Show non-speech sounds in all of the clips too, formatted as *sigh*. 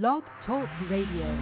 Blog Talk Radio.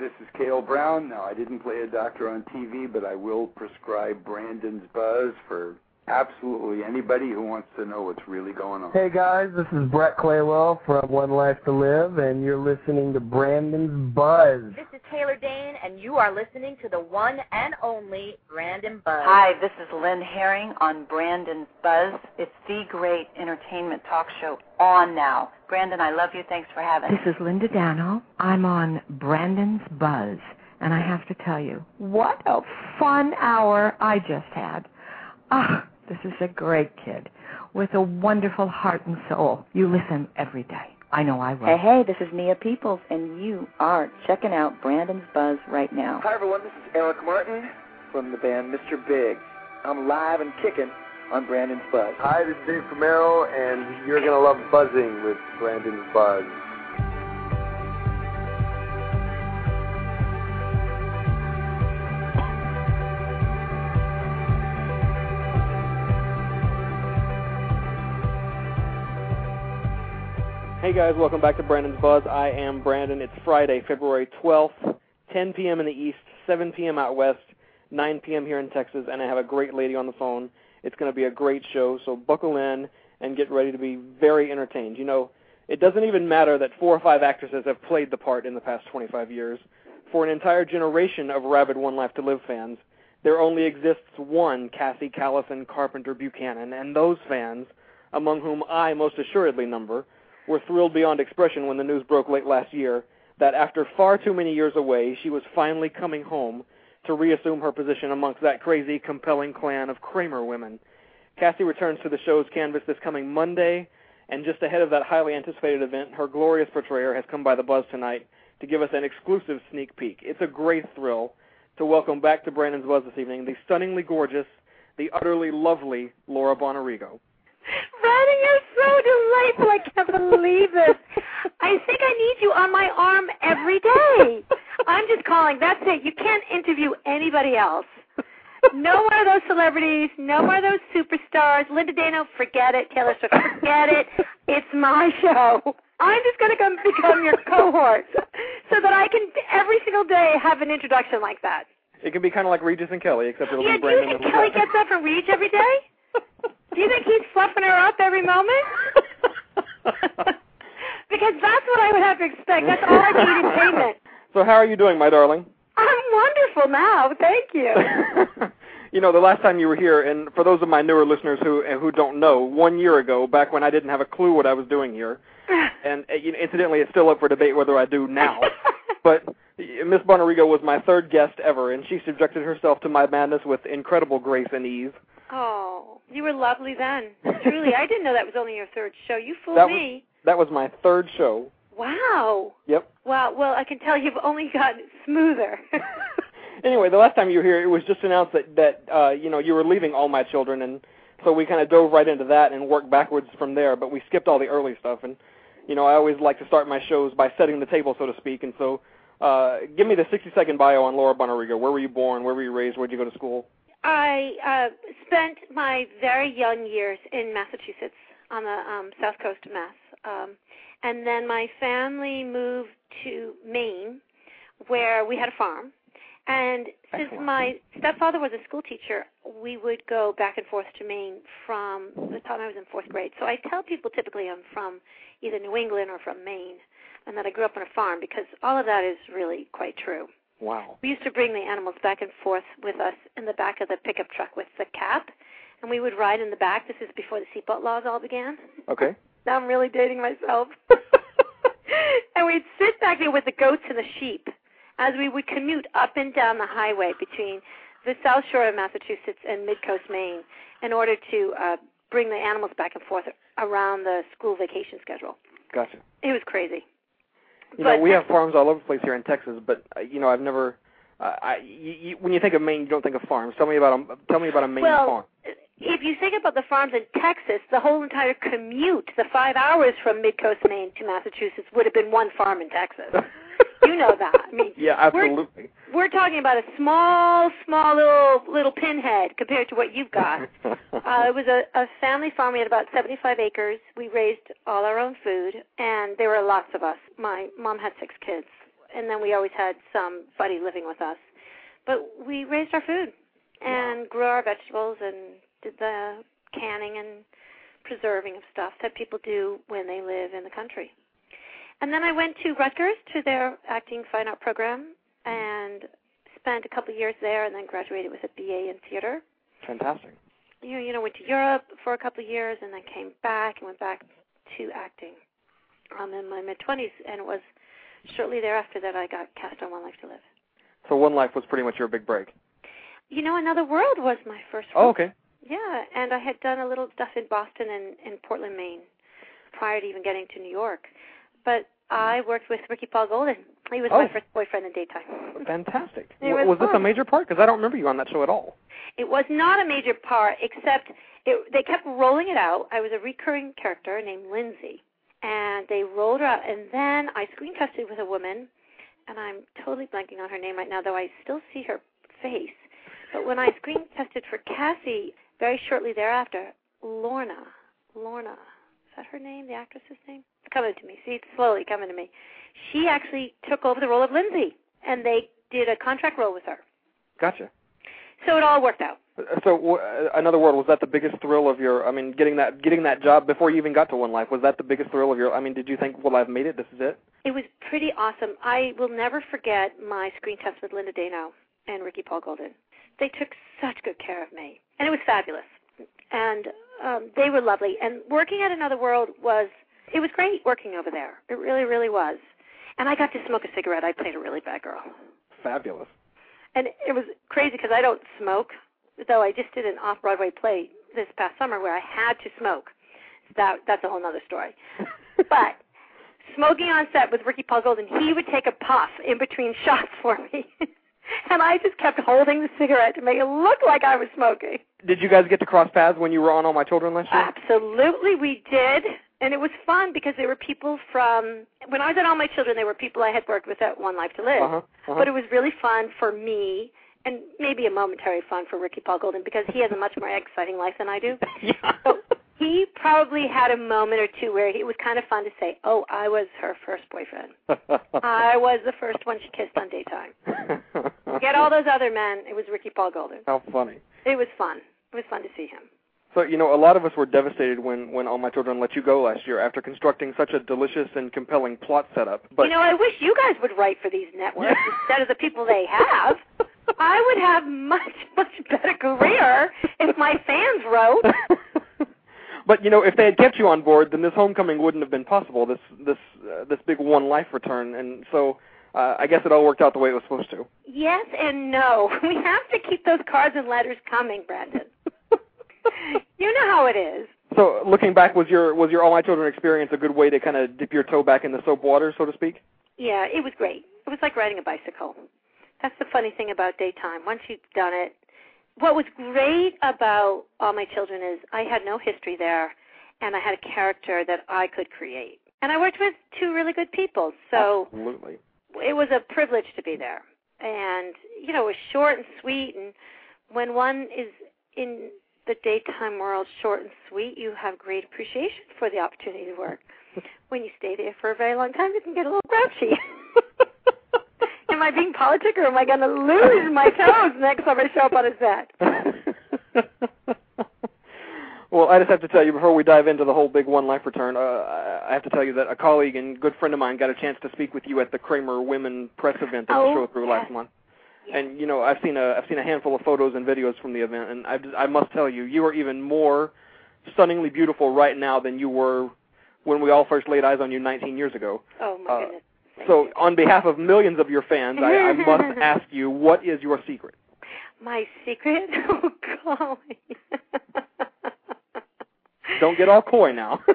This is Cale Brown. Now, I didn't play a doctor on TV, but I will prescribe Brandon's Buzz for absolutely anybody who wants to know what's really going on. Hey guys, this is Brett Claywell from One Life to Live, and you're listening to Brandon's Buzz. This is Taylor Dayne, and you are listening to the one and only Brandon Buzz. Hi, this is Lynn Herring on Brandon's Buzz. It's the great entertainment talk show on now. Brandon, I love you. Thanks for having me. This is Linda Dano. I'm on Brandon's Buzz, and I have to tell you, what a fun hour I just had. Ah, this is a great kid with a wonderful heart and soul. You listen every day. I know I will. Hey, hey, this is Nia Peeples, and you are checking out Brandon's Buzz right now. Hi, everyone. This is Eric Martin from the band Mr. Big. I'm live and kicking on Brandon's Buzz. Hi, this is Dave Romero, and you're going to love buzzing with Brandon's Buzz. Hey guys, welcome back to Brandon's Buzz. I am Brandon. It's Friday, February 12th, 10 p.m. in the East, 7 p.m. out West, 9 p.m. here in Texas, and I have a great lady on the phone. It's going to be a great show, so buckle in and get ready to be very entertained. You know, it doesn't even matter that four or five actresses have played the part in the past 25 years. For an entire generation of rabid One Life to Live fans, there only exists one Cassie Callison Carpenter Buchanan, and those fans, among whom I most assuredly number, were thrilled beyond expression when the news broke late last year that after far too many years away, she was finally coming home to reassume her position amongst that crazy, compelling clan of Cramer women. Cassie returns to the show's canvas this coming Monday, and just ahead of that highly anticipated event, her glorious portrayer has come by the buzz tonight to give us an exclusive sneak peek. It's a great thrill to welcome back to Brandon's Buzz this evening the stunningly gorgeous, the utterly lovely Laura Bonarrigo. Brandon, you're so delightful. I can't believe this. I think I need you on my arm every day. I'm just calling. That's it. You can't interview anybody else. No more of those celebrities. No more of those superstars. Linda Dano, forget it. Taylor Swift, forget it. It's my show. I'm just going to come become your cohort so that I can every single day have an introduction like that. It can be kind of like Regis and Kelly, except it'll Yeah, be do you Brandon think Kelly gets up from Reach every day? *laughs* Do you think he's fluffing her up every moment? *laughs* Because that's what I would have to expect. That's all I need in payment. So how are you doing, my darling? I'm wonderful now. Thank you. *laughs* you know, the last time you were here, and for those of my newer listeners who who don't know, one year ago, back when I didn't have a clue what I was doing here, *sighs* and uh, you know, incidentally, it's still up for debate whether I do now. *laughs* but uh, Miss Bonarrigo was my third guest ever, and she subjected herself to my madness with incredible grace and ease. Oh, you were lovely then. *laughs* Truly, I didn't know that was only your third show. You fooled That was- me. That was my third show. Wow. Yep. Wow. Well, I can tell you've only gotten smoother. *laughs* Anyway, the last time you were here, it was just announced that that uh, you know you were leaving All My Children, and so we kind of dove right into that and worked backwards from there. But we skipped all the early stuff, and you know I always like to start my shows by setting the table, so to speak. And so, uh, give me the 60-second bio on Laura Bonarrigo. Where were you born? Where were you raised? Where'd you go to school? I uh, spent my very young years in Massachusetts on the um, south coast of Mass. Um, and then my family moved to Maine, where we had a farm. And since Excellent. my stepfather was a school teacher, we would go back and forth to Maine from the time I was in fourth grade. So I tell people typically I'm from either New England or from Maine, and that I grew up on a farm because all of that is really quite true. Wow. We used to bring the animals back and forth with us in the back of the pickup truck with the cap, and we would ride in the back. This is before the seatbelt laws all began. Okay. *laughs* Now I'm really dating myself. *laughs* and we'd sit back there with the goats and the sheep as we would commute up and down the highway between the south shore of Massachusetts and mid-coast Maine in order to uh, bring the animals back and forth around the school vacation schedule. Gotcha. It was crazy. You know, we have *laughs* farms all over the place here in Texas, but uh, you know, I've never. Uh, I, you, you, when you think of Maine, you don't think of farms. Tell me about a tell me about a Maine well, farm. if you think about the farms in Texas, the whole entire commute, the five hours from mid-coast Maine to Massachusetts, would have been one farm in Texas. *laughs* you know that. I mean, Yeah, we're- absolutely. we're talking about a small, small little little pinhead compared to what you've got. *laughs* uh, it was a, a family farm. We had about 75 acres. We raised all our own food, and there were lots of us. My mom had six kids, and then we always had somebody living with us. But we raised our food and grew our vegetables and did the canning and preserving of stuff that people do when they live in the country. And then I went to Rutgers to their acting fine art program and spent a couple of years there and then graduated with a BA in theater. Fantastic. You know, you know, went to Europe for a couple of years and then came back and went back to acting um, in my mid 20s. And it was shortly thereafter that I got cast on One Life to Live. So One Life was pretty much your big break. You know, Another World was my first. Oh, okay. Yeah, and I had done a little stuff in Boston and in Portland, Maine, prior to even getting to New York. But I worked with Ricky Paul Goldin. He was Oh. my first boyfriend in daytime. Fantastic. Was was this a major part? Because I don't remember you on that show at all. It was not a major part, except it, they kept rolling it out. I was a recurring character named Lindsay, and they rolled her out. And then I screen tested with a woman, and I'm totally blanking on her name right now, though I still see her face. But when I screen tested for Cassie, very shortly thereafter, Lorna, Lorna, is that her name? The actress's name? It's coming to me. See, it's slowly coming to me. She actually took over the role of Lindsay, and they did a contract role with her. Gotcha. So it all worked out. Uh, So, w- uh, Another World was that the biggest thrill of your? I mean, getting that getting that job before you even got to One Life was that the biggest thrill of your? I mean, did you think, well, I've made it. This is it. It was pretty awesome. I will never forget my screen test with Linda Dano and Ricky Paul Goldin. They took such good care of me, and it was fabulous. And um, they were lovely. And working at Another World was it was great working over there. It really, really was. And I got to smoke a cigarette. I played a really bad girl, Fabulous. and it was crazy because I don't smoke. Though I just did an off-Broadway play this past summer where I had to smoke. That that's a whole other story. *laughs* but smoking on set with Ricky Paul and he would take a puff in between *laughs* shots for me. And I just kept holding the cigarette to make it look like I was smoking. Did you guys get to cross paths when you were on All My Children last year? Absolutely, we did. And it was fun because there were people from, when I was at All My Children, there were people I had worked with at One Life to Live. Uh-huh, uh-huh. But it was really fun for me and maybe a momentary fun for Ricky Paul Goldin because he has a much more exciting life than I do. *laughs* yeah. So he probably had a moment or two where it was kind of fun to say, "Oh, I was her first boyfriend. I was the first one she kissed on daytime." *laughs* Get all those other men. It was Ricky Paul Goldin. How funny. It was fun. It was fun to see him. So you know, a lot of us were devastated when when All My Children let you go last year after constructing such a delicious and compelling plot setup. But you know, I wish you guys would write for these networks instead of the people they have. *laughs* I would have much much better career if my fans wrote. *laughs* but you know, if they had kept you on board, then this homecoming wouldn't have been possible. This this uh, this big one life return, and so uh, I guess it all worked out the way it was supposed to. Yes and no. *laughs* We have to keep those cards and letters coming, Brandon. *laughs* you know how it is. So, looking back, was your was your All My Children experience a good way to kind of dip your toe back in the soap water, so to speak? Yeah, it was great. It was like riding a bicycle. That's the funny thing about daytime. Once you've done it, what was great about All My Children is I had no history there, and I had a character that I could create. And I worked with two really good people, so Absolutely. it was a privilege to be there. And you know, it was short and sweet. And when one is in the daytime world, short and sweet, you have great appreciation for the opportunity to work. *laughs* when you stay there for a very long time, you can get a little grouchy. *laughs* am I being politic, or am I going to lose my toes next time I show up on a set? *laughs* well, I just have to tell you before we dive into the whole big one life return, uh, I have to tell you that a colleague and good friend of mine got a chance to speak with you at the Cramer Women Press event that Oh, the show threw last yes. month. And you know, I've seen a I've seen a handful of photos and videos from the event, and I I must tell you, you are even more stunningly beautiful right now than you were when we all first laid eyes on you 19 years ago. Oh my Uh, goodness. So, on behalf of millions of your fans, I, I must *laughs* ask you, what is your secret? My secret? *laughs* Oh golly. Don't get all coy now. *laughs*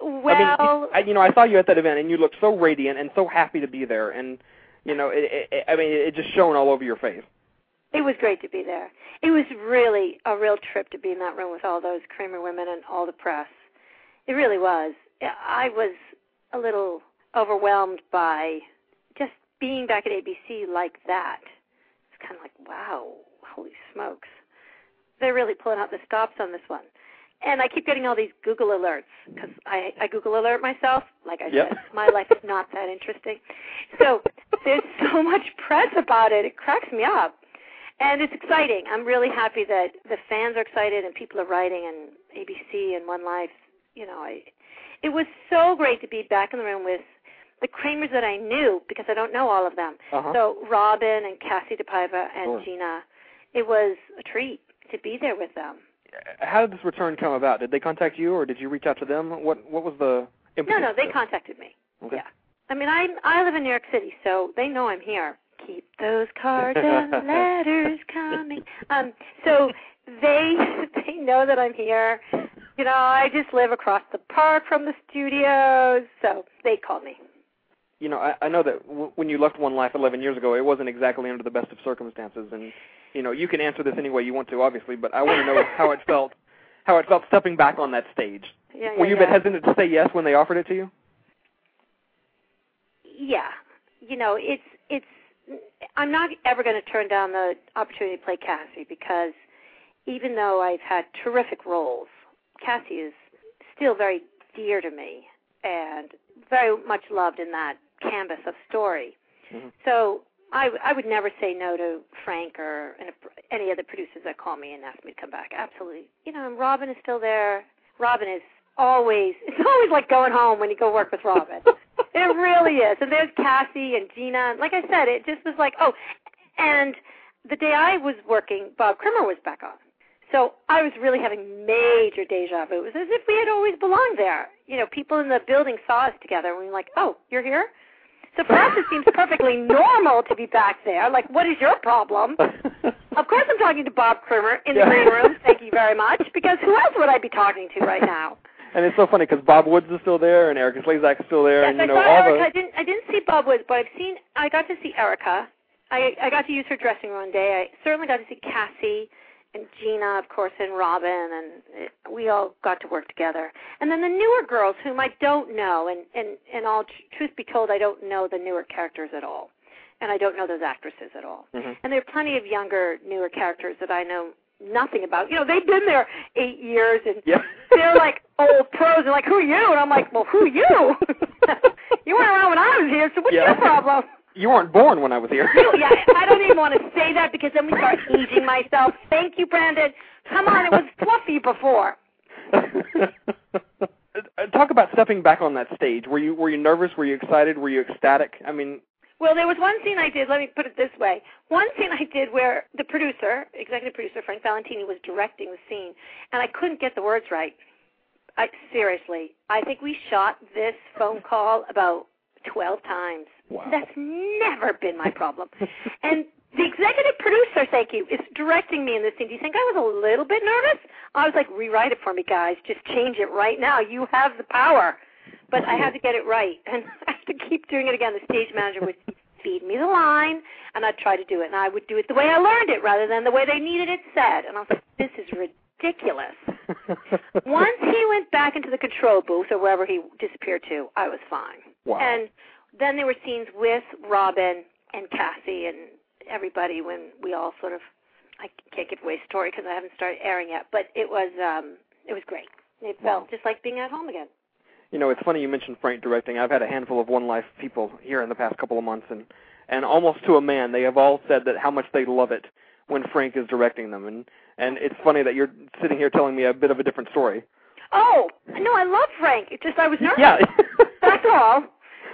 well, I mean, you, know, I saw you at that event, and you looked so radiant and so happy to be there, and you know, it, it, I mean, it just shone all over your face. It was great to be there. It was really a real trip to be in that room with all those Cramer women and all the press. It really was. I was a little overwhelmed by just being back at ABC like that, it's kind of like, wow, holy smokes. They're really pulling out the stops on this one. And I keep getting all these Google alerts because I, I Google alert myself. Like I Yep. said, my life is not that interesting. So there's *laughs* so much press about it. It cracks me up. And it's exciting. I'm really happy that the fans are excited and people are writing and ABC and One Life. You know, I, it was so great to be back in the room with the Cramers that I knew because I don't know all of them. Uh-huh. So Robin and Kassie DePaiva and Sure. Gina, it was a treat to be there with them. How did this return come about? Did they contact you, or did you reach out to them? What What was the No, impetus no, for they contacted me. Okay. Yeah. I mean, I I live in New York City, so they know I'm here. Keep those cards and *laughs* letters coming. Um, so they *laughs* they know that I'm here. You know, I just live across the park from the studios, so they call me. You know, I, I know that w- when you left One Life 11 years ago, it wasn't exactly under the best of circumstances, and you know, you can answer this any way you want to, obviously, but I want to know *laughs* how it felt, how it felt stepping back on that stage. Yeah, Were yeah, you a bit hesitant to say yes when they offered it to you? yeah you know it's it's i'm not ever going to turn down the opportunity to play cassie because even though i've had terrific roles cassie is still very dear to me and very much loved in that canvas of story Mhm. so I, I would never say no to Frank or any- any other producers that call me and ask me to come back. Absolutely. You know, and Robin is still there. Robin is always, it's always like going home when you go work with Robin. *laughs* it really is. And there's Kassie and Gina. Like I said, it just was like, oh, and the day I was working, Bob Krimmer was back on. So I was really having major deja vu. It was as if we had always belonged there. You know, people in the building saw us together and we were like, oh, you're here? So for us, it seems perfectly normal to be back there. Like, what is your problem? *laughs* Of course, I'm talking to Bob Krimmer in the Yeah. green room. Thank you very much. Because who else would I be talking to right now? And it's so funny because Bob Woods is still there, and Erika Slezak is still there, yes, and you I know saw all Erika. the I didn't. I didn't see Bob Woods, but I've seen. I got to see Erika. I I got to use her dressing room one day. I certainly got to see Kassie and Gina, of course, and Robin, and it, we all got to work together. And then the newer girls, whom I don't know, and and and all tr- truth be told, I don't know the newer characters at all, and I don't know those actresses at all. Mhm. And there are plenty of younger, newer characters that I know nothing about. You know, they've been there eight years, and Yeah. *laughs* they're like old pros. They're like, "Who are you?" And I'm like, "Well, who are you? *laughs* you weren't around when I was here, so what's Yeah. your problem?" You weren't born when I was here. Yeah, *laughs* I don't even want to say that because then we start aging myself. Thank you, Brandon. Come on, it was fluffy before. *laughs* Talk about stepping back on that stage. Were you were you nervous? Were you excited? Were you ecstatic? I mean, Well, there was one scene I did. Let me put it this way: one scene I did where the producer, executive producer Frank Valentini, was directing the scene, and I couldn't get the words right. I seriously, I think we shot this phone call about twelve times. Wow. That's never been my problem. and the executive producer, thank you, is directing me in this scene. Do you think I was a little bit nervous? I was like, rewrite it for me, guys. Just change it right now. You have the power. But I had to get it right, *laughs* and I had to keep doing it again. The stage manager would feed me the line, and I'd try to do it, and I would do it the way I learned it rather than the way they needed it said. And I was like, this is ridiculous. *laughs* Once he went back into the control booth or wherever he disappeared to, I was fine. Wow. And then there were scenes with Robin and Kassie and everybody when we all sort of I can't give away story because I haven't started airing yet, but it was um it was great. It felt just like being at home again. You know, it's funny you mentioned Frank directing. I've had a handful of One Life people here in the past couple of months, and and almost to a man, they have all said that how much they love it when Frank is directing them. And and it's funny that you're sitting here telling me a bit of a different story. Oh no, I love Frank. It's just I was *laughs* nervous. Yeah. That's all.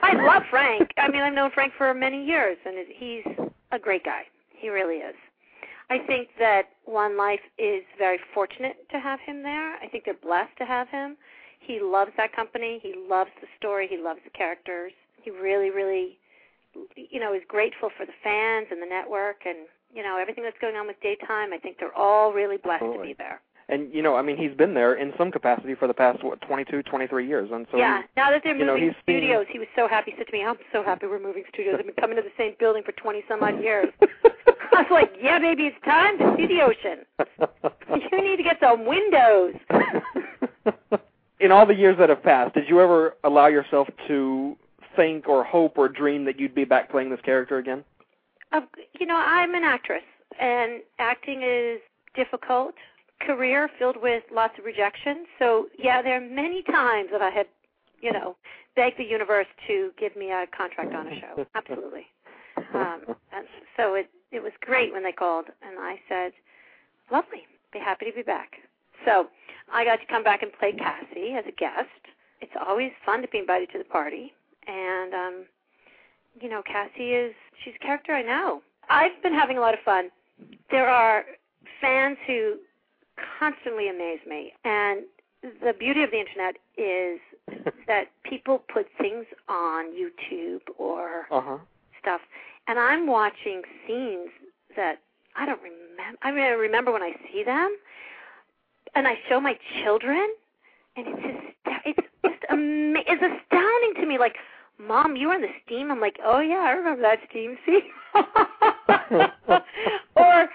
I love Frank. I mean, I've known Frank for many years, and he's a great guy. He really is. I think that One Life is very fortunate to have him there. I think they're blessed to have him. He loves that company. He loves the story. He loves the characters. He really, really, you know, is grateful for the fans and the network and you know everything that's going on with daytime. I think they're all really blessed to be there. And you know, I mean, he's been there in some capacity for the past what 22, 23 years, and so yeah. Now that they're you know, moving seen- studios, he was so happy. He said to me, "I'm so happy we're moving studios. I've been coming to the same building for 20 some odd years." *laughs* I was like, "Yeah, baby, it's time to see the ocean. *laughs* You need to get some windows." *laughs* in all the years that have passed, did you ever allow yourself to think or hope or dream that you'd be back playing this character again? Uh, you know, I'm an actress, and acting is difficult. Career filled with lots of rejection. So yeah, there are many times that I had, you know, begged the universe to give me a contract on a show. *laughs* Absolutely. Um, and so it it was great when they called, and I said, "Lovely, be happy to be back." So I got to come back and play Cassie as a guest. It's always fun to be invited to the party, and um, you know, Cassie is she's a character I know. I've been having a lot of fun. There are fans who constantly amaze me, and the beauty of the internet is *laughs* that people put things on YouTube or Uh-huh. stuff, and I'm watching scenes that I don't remember. I mean, I remember when I see them, and I show my children, and it's just it's just ama- it's astounding to me. Like, mom, you were in the steam. I'm like, oh yeah, I remember that steam scene. *laughs* *laughs* or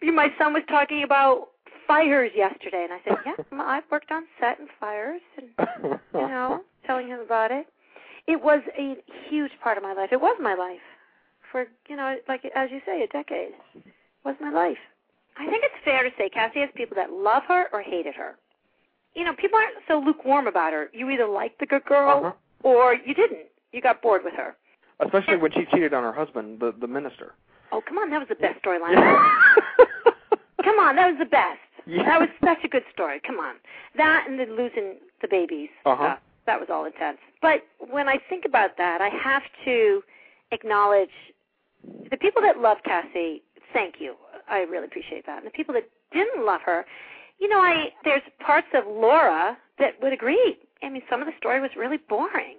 you- my son was talking about fires yesterday, and I said, yeah, *laughs* I've worked on set and fires, and *laughs* you know, telling him about it. It was a huge part of my life. It was my life for you know, like as you say, a decade. It was my life. I think it's fair to say Cassie has people that love her or hated her. You know, people aren't so lukewarm about her. You either liked the good girl Uh-huh. or you didn't. You got bored with her. Especially when she cheated on her husband, the the minister. Oh, come on, that was the best storyline. *laughs* come on, that was the best. Yeah. That was such a good story. Come on. That and the losing the babies. Uh-huh. stuff. That was all intense. But when I think about that, I have to acknowledge the people that love Cassie, thank you. I really appreciate that. And the people that didn't love her, you know, I there's parts of Laura that would agree. I mean, some of the story was really boring.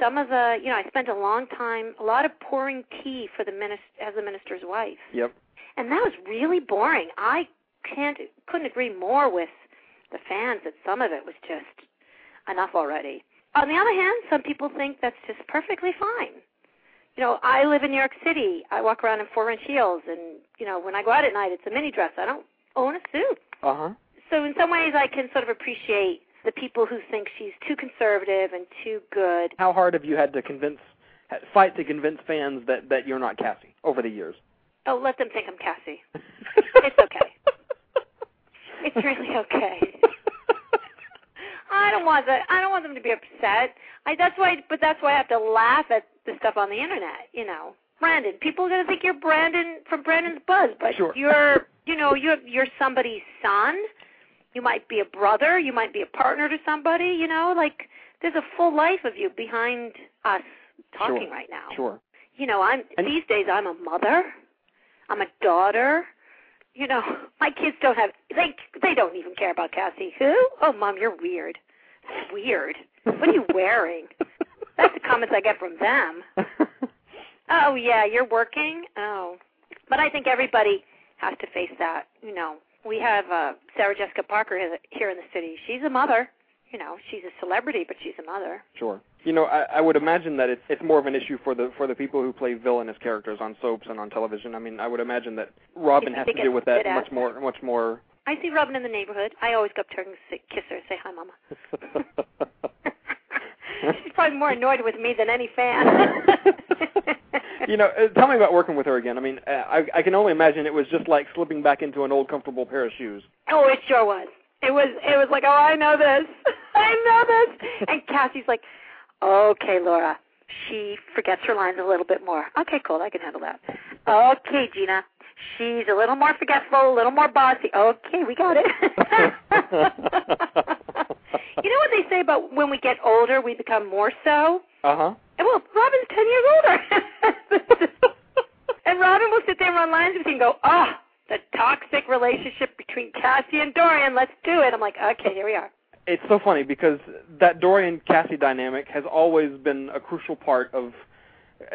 Some of the, you know, I spent a long time, a lot of pouring tea for the minister as the minister's wife Yep. and that was really boring. I can't couldn't agree more with the fans that some of it was just enough already. On the other hand, some people think that's just perfectly fine. You know, I live in New York City. I walk around in four inch heels and you know, when I go out at night it's a mini dress. I don't own a suit. Uh huh. So in some ways I can sort of appreciate the people who think she's too conservative and too good. How hard have you had to convince, fight to convince fans that that you're not Cassie over the years? Oh, let them think I'm Cassie. *laughs* It's really okay. *laughs* I don't want the I don't want them to be upset. I that's why but that's why I have to laugh at the stuff on the internet, you know. Brandon, people are gonna think you're Brandon from Brandon's Buzz, but Sure. you're you know, you're you're somebody's son. You might be a brother, you might be a partner to somebody, you know, like there's a full life of you behind us talking Sure. right now Sure. you know i'm And- these days i'm a mother i'm a daughter you know my kids don't have they they don't even care about cassie. Who? Oh mom you're weird. Weird. What are you wearing? That's the comments i get from them. *laughs* Oh yeah you're working? Oh. But i think everybody has to face that you know. We have uh sarah jessica parker here- here in the city. She's a mother you know she's a celebrity but she's a mother Sure. You know, I, I would imagine that it's it's more of an issue for the for the people who play villainous characters on soaps and on television. I mean, I would imagine that Robin has to deal with that much more much more. I see Robin in the neighborhood. I always go up to her and say, kiss her and say hi, Mama. *laughs* She's probably more annoyed with me than any fan. *laughs* you know, uh, tell me about working with her again. I mean, uh, I I can only imagine it was just like slipping back into an old comfortable pair of shoes. oh, it sure was. It was. It was like, oh, I know this. *laughs* I know this. And Kassie's like, okay, Laura. She forgets her lines a little bit more. Okay, cool. I can handle that. Okay, Gina. She's a little more forgetful, a little more bossy. Okay, we got it. *laughs* you know what they say about when we get older, we become more so? Uh huh. And well, Robin's ten years older. *laughs* and Robin will sit there and run lines with you and go, Oh, the toxic relationship between Cassie and Dorian, let's do it. I'm like, Okay, here we are. It's so funny because that Dorian Cassie dynamic has always been a crucial part of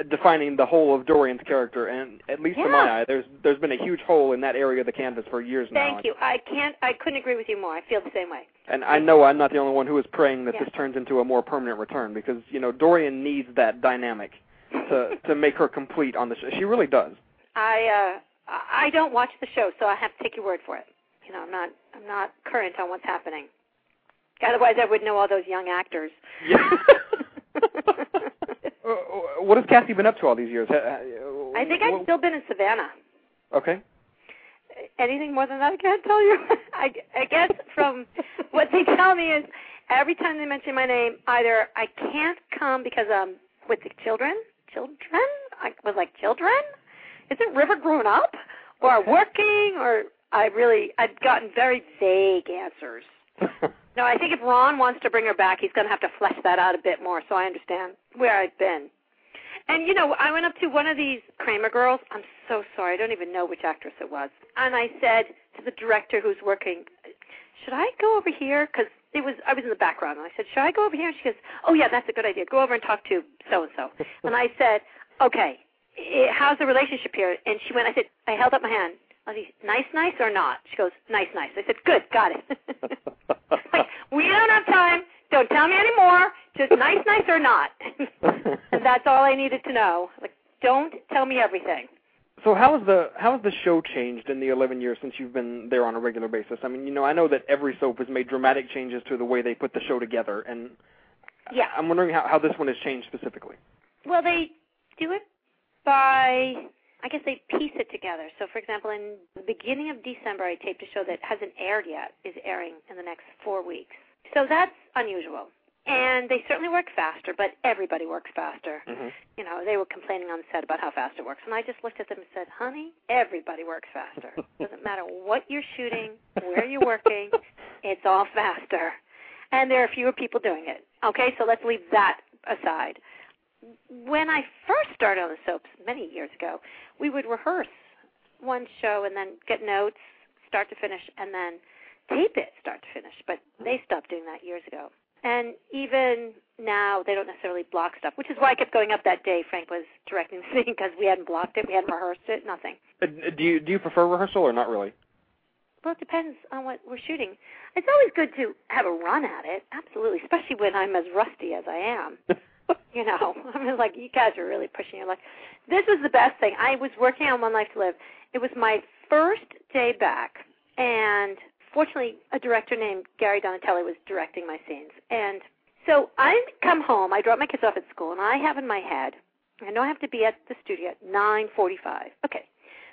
defining the whole of Dorian's character, and at least in my eye, there's there's been a huge hole in that area of the canvas for years now. Thank you. I can't I couldn't agree with you more. I feel the same way. And I know I'm not the only one who is praying that Yeah. this turns into a more permanent return because you know Dorian needs that dynamic to to make her complete on the show. She really does. I uh I don't watch the show, so I have to take your word for it. You know, I'm not I'm not current on what's happening. Otherwise I would know all those young actors. Yeah. *laughs* Uh, what has Kathy been up to all these years? I think I've still been in Savannah. Okay. Anything more than that, I can't tell you. *laughs* I, I guess from what they tell me is every time they mention my name, either I can't come because I'm with the children, children. I was like children. Isn't River grown up, or *laughs* working, or I really I've gotten very vague answers. *laughs* no, I think if Ron wants to bring her back, he's going to have to flesh that out a bit more, so I understand where I've been. And you know, I went up to one of these Cramer girls. I'm so sorry, I don't even know which actress it was. And I said to the director who's working, "Should I go over here?" Because it was I was in the background. And I said, "Should I go over here?" And she goes, "Oh yeah, that's a good idea. Go over and talk to so and so." And I said, "Okay, Eh, how's the relationship here?" And she went. I said, I held up my hand. I these nice, nice or not? She goes, nice, nice. I said, good, got it. *laughs* like, we don't have time. Don't tell me anymore. Just nice, nice or not. *laughs* and that's all I needed to know. Like, don't tell me everything. So how has the how has the show changed in the 11 years since you've been there on a regular basis? I mean, you know, I know that every soap has made dramatic changes to the way they put the show together, and yeah, I'm wondering how how this one has changed specifically. Well, they do it by I guess they piece it together. So, for example, in the beginning of December, I taped a show that hasn't aired yet, is airing in the next four weeks. So that's unusual. And they certainly work faster, but everybody works faster. Mm-hmm. You know, they were complaining on the set about how fast it works. And I just looked at them and said, honey, everybody works faster. *laughs* Doesn't matter what you're shooting, where you're working, it's all faster. And there are fewer people doing it. Okay, so let's leave that aside when I first started on the soaps many years ago, we would rehearse one show and then get notes start to finish and then tape it start to finish. But they stopped doing that years ago. And even now, they don't necessarily block stuff, which is why I kept going up that day. Frank was directing the *laughs* scene because we hadn't blocked it, we hadn't rehearsed it, nothing. Uh, do you do you prefer rehearsal or not really? Well, it depends on what we're shooting. It's always good to have a run at it, absolutely, especially when I'm as rusty as I am. *laughs* *laughs* you know, I mean, like you guys are really pushing your luck. This is the best thing. I was working on One Life to Live. It was my first day back, and fortunately, a director named Gary Donatelli was directing my scenes. And so I come home. I drop my kids off at school, and I have in my head, I know I have to be at the studio at 9:45. Okay,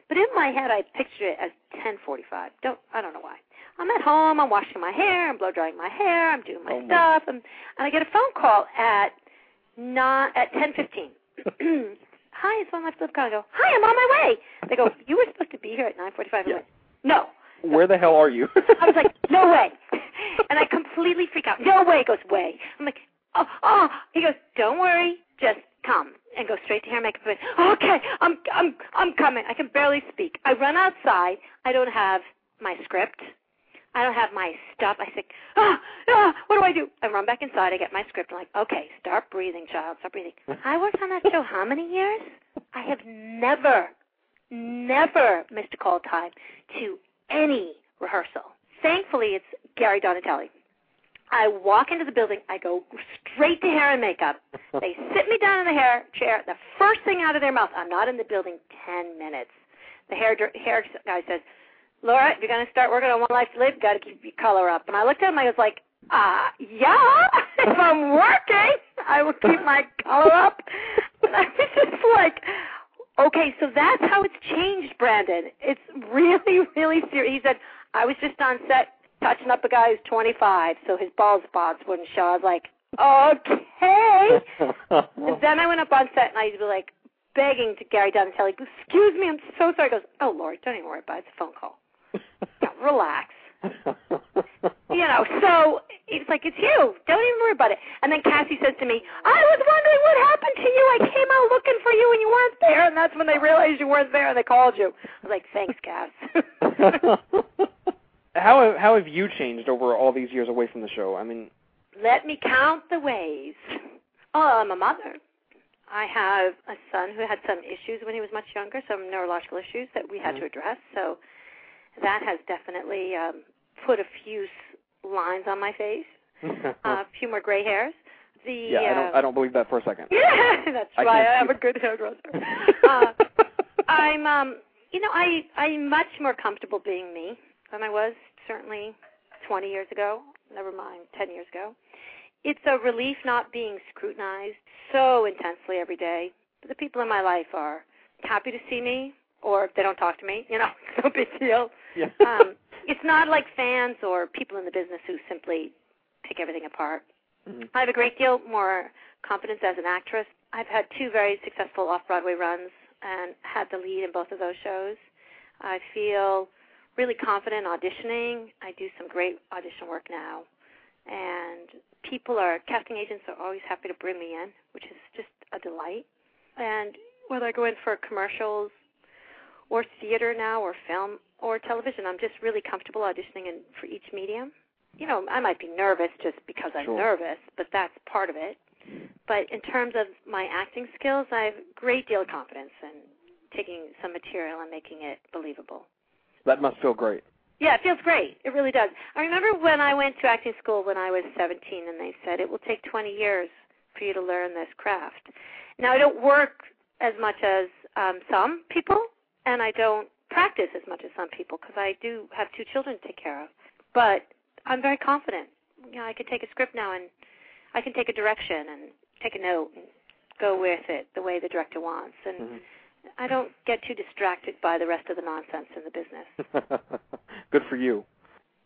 but in my head, I pictured it as 10:45. Don't I don't know why. I'm at home. I'm washing my hair. I'm blow drying my hair. I'm doing my Oh, my- stuff, and, and I get a phone call at not at 10:15. *clears throat* Hi, it's One Life to Live. I go, Hi, I'm on my way. They go, You were supposed to be here at 9:45. Yeah. went, No. Where the hell are you? *laughs* I was like, No way. And I completely freak out. No way. He goes, Way. I'm like, Oh, oh. He goes, Don't worry, just come and go straight to hair and makeup. Okay, I'm, I'm, I'm coming. I can barely speak. I run outside. I don't have my script. I don't have my stuff. I think, ah, ah, what do I do? I run back inside. I get my script. I'm like, okay, start breathing, child. Start breathing. *laughs* I worked on that show how many years? I have never, never missed a call time to any rehearsal. Thankfully, it's Gary Donatelli. I walk into the building. I go straight to hair and makeup. They sit me down in the hair chair. The first thing out of their mouth, I'm not in the building 10 minutes. The hair hair guy says, Laura, if you're going to start working on One Life to Live, got to keep your color up. And I looked at him, and I was like, uh, yeah, *laughs* if I'm working, I will keep my color up. And I was just like, okay, so that's how it's changed, Brandon. It's really, *laughs* really serious. He said, I was just on set touching up a guy who's 25, so his bald spots wouldn't show. I was like, okay. And then I went up on set and I was like begging to Gary Donatelli, excuse me, I'm so sorry. He goes, oh, Lord, don't even worry about it. It's a phone call. Relax. *laughs* You know, so it's like, it's you. Don't even worry about it. And then Kassie says to me, I was wondering what happened to you. I came out looking for you and you weren't there. And that's when they realized you weren't there and they called you. I was like, thanks, Cass. *laughs* how have, how have you changed over all these years away from the show? I mean, Let me count the ways. Oh, I'm a mother. I have a son who had some issues when he was much younger, some neurological issues that we had to mm-hmm. address. So that has definitely um, put a few s- lines on my face, *laughs* uh, a few more gray hairs. The yeah, I uh, don't I don't believe that for a second. yeah, *laughs* that's I why I have a good hairdresser. *laughs* uh, I'm, um, you know, I I'm much more comfortable being me than I was certainly 20 years ago. Never mind 10 years ago. it's a relief not being scrutinized so intensely every day. The people in my life are happy to see me, or if they don't talk to me, you know, no big deal. Yeah. *laughs* um, it's not like fans or people in the business who simply pick everything apart. Mhm. I have a great deal more confidence as an actress. I've had two very successful off Broadway runs and had the lead in both of those shows. I feel really confident auditioning. I do some great audition work now. And people are, casting agents are always happy to bring me in, which is just a delight. And whether I go in for commercials or theater now or film or television, I'm just really comfortable auditioning in, for each medium. You know, I might be nervous just because I'm Sure. nervous, but that's part of it. But in terms of my acting skills, I have a great deal of confidence in taking some material and making it believable. That must feel great. Yeah, it feels great. It really does. I remember when I went to acting school when I was 17 and they said it will take 20 years for you to learn this craft. Now, I don't work as much as um, some people and I don't practice as much as some people because I do have two children to take care of. But I'm very confident. You know, I can take a script now and I can take a direction and take a note and go with it the way the director wants. And Mhm. I don't get too distracted by the rest of the nonsense in the business. *laughs* Good for you.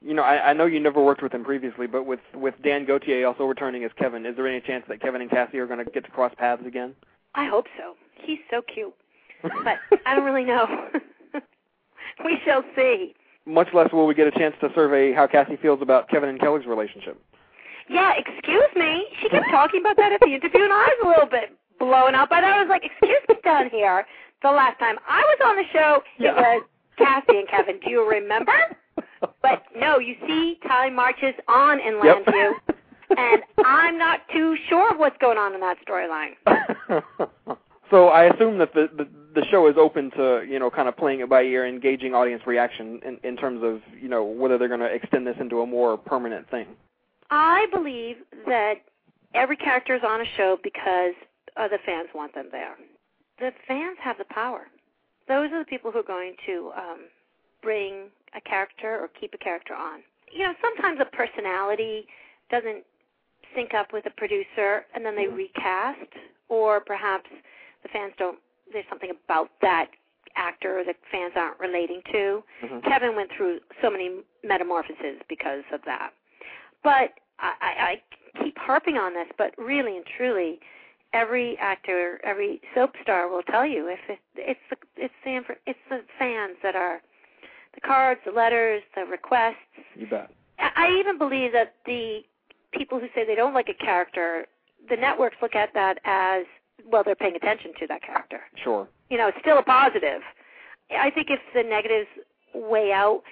You know, I, I know you never worked with him previously, but with with Dan Gauthier also returning as Kevin, is there any chance that Kevin and Cassie are going to get to cross paths again? I hope so. He's so cute. But I don't really know. *laughs* we shall see. Much less will we get a chance to survey how Cassie feels about Kevin and Kelly's relationship. Yeah, excuse me. She kept talking about that at the interview, and I was a little bit blown up by that. I was like, excuse me down here. The last time I was on the show, Yeah. it was Cassie and Kevin. Do you remember? But no, you see, time marches on in Yep. Llanview, and I'm not too sure what's going on in that storyline. *laughs* so I assume that the, the the show is open to you know kind of playing it by ear, engaging audience reaction in, in terms of you know whether they're going to extend this into a more permanent thing. I believe that every character is on a show because uh, the fans want them there. The fans have the power. Those are the people who are going to um, bring a character or keep a character on. You know, sometimes a personality doesn't sync up with a producer, and then they recast, or perhaps the fans don't. There's something about that actor that fans aren't relating to. Mhm. Kevin went through so many metamorphoses because of that. But I, I, I keep harping on this, but really and truly, every actor, every soap star will tell you if it, it's the it's the it's the fans that are the cards, the letters, the requests. You bet. I I even believe that the people who say they don't like a character, the networks look at that as well, they're paying attention to that character Sure. you know, it's still a positive. I think if the negatives weigh out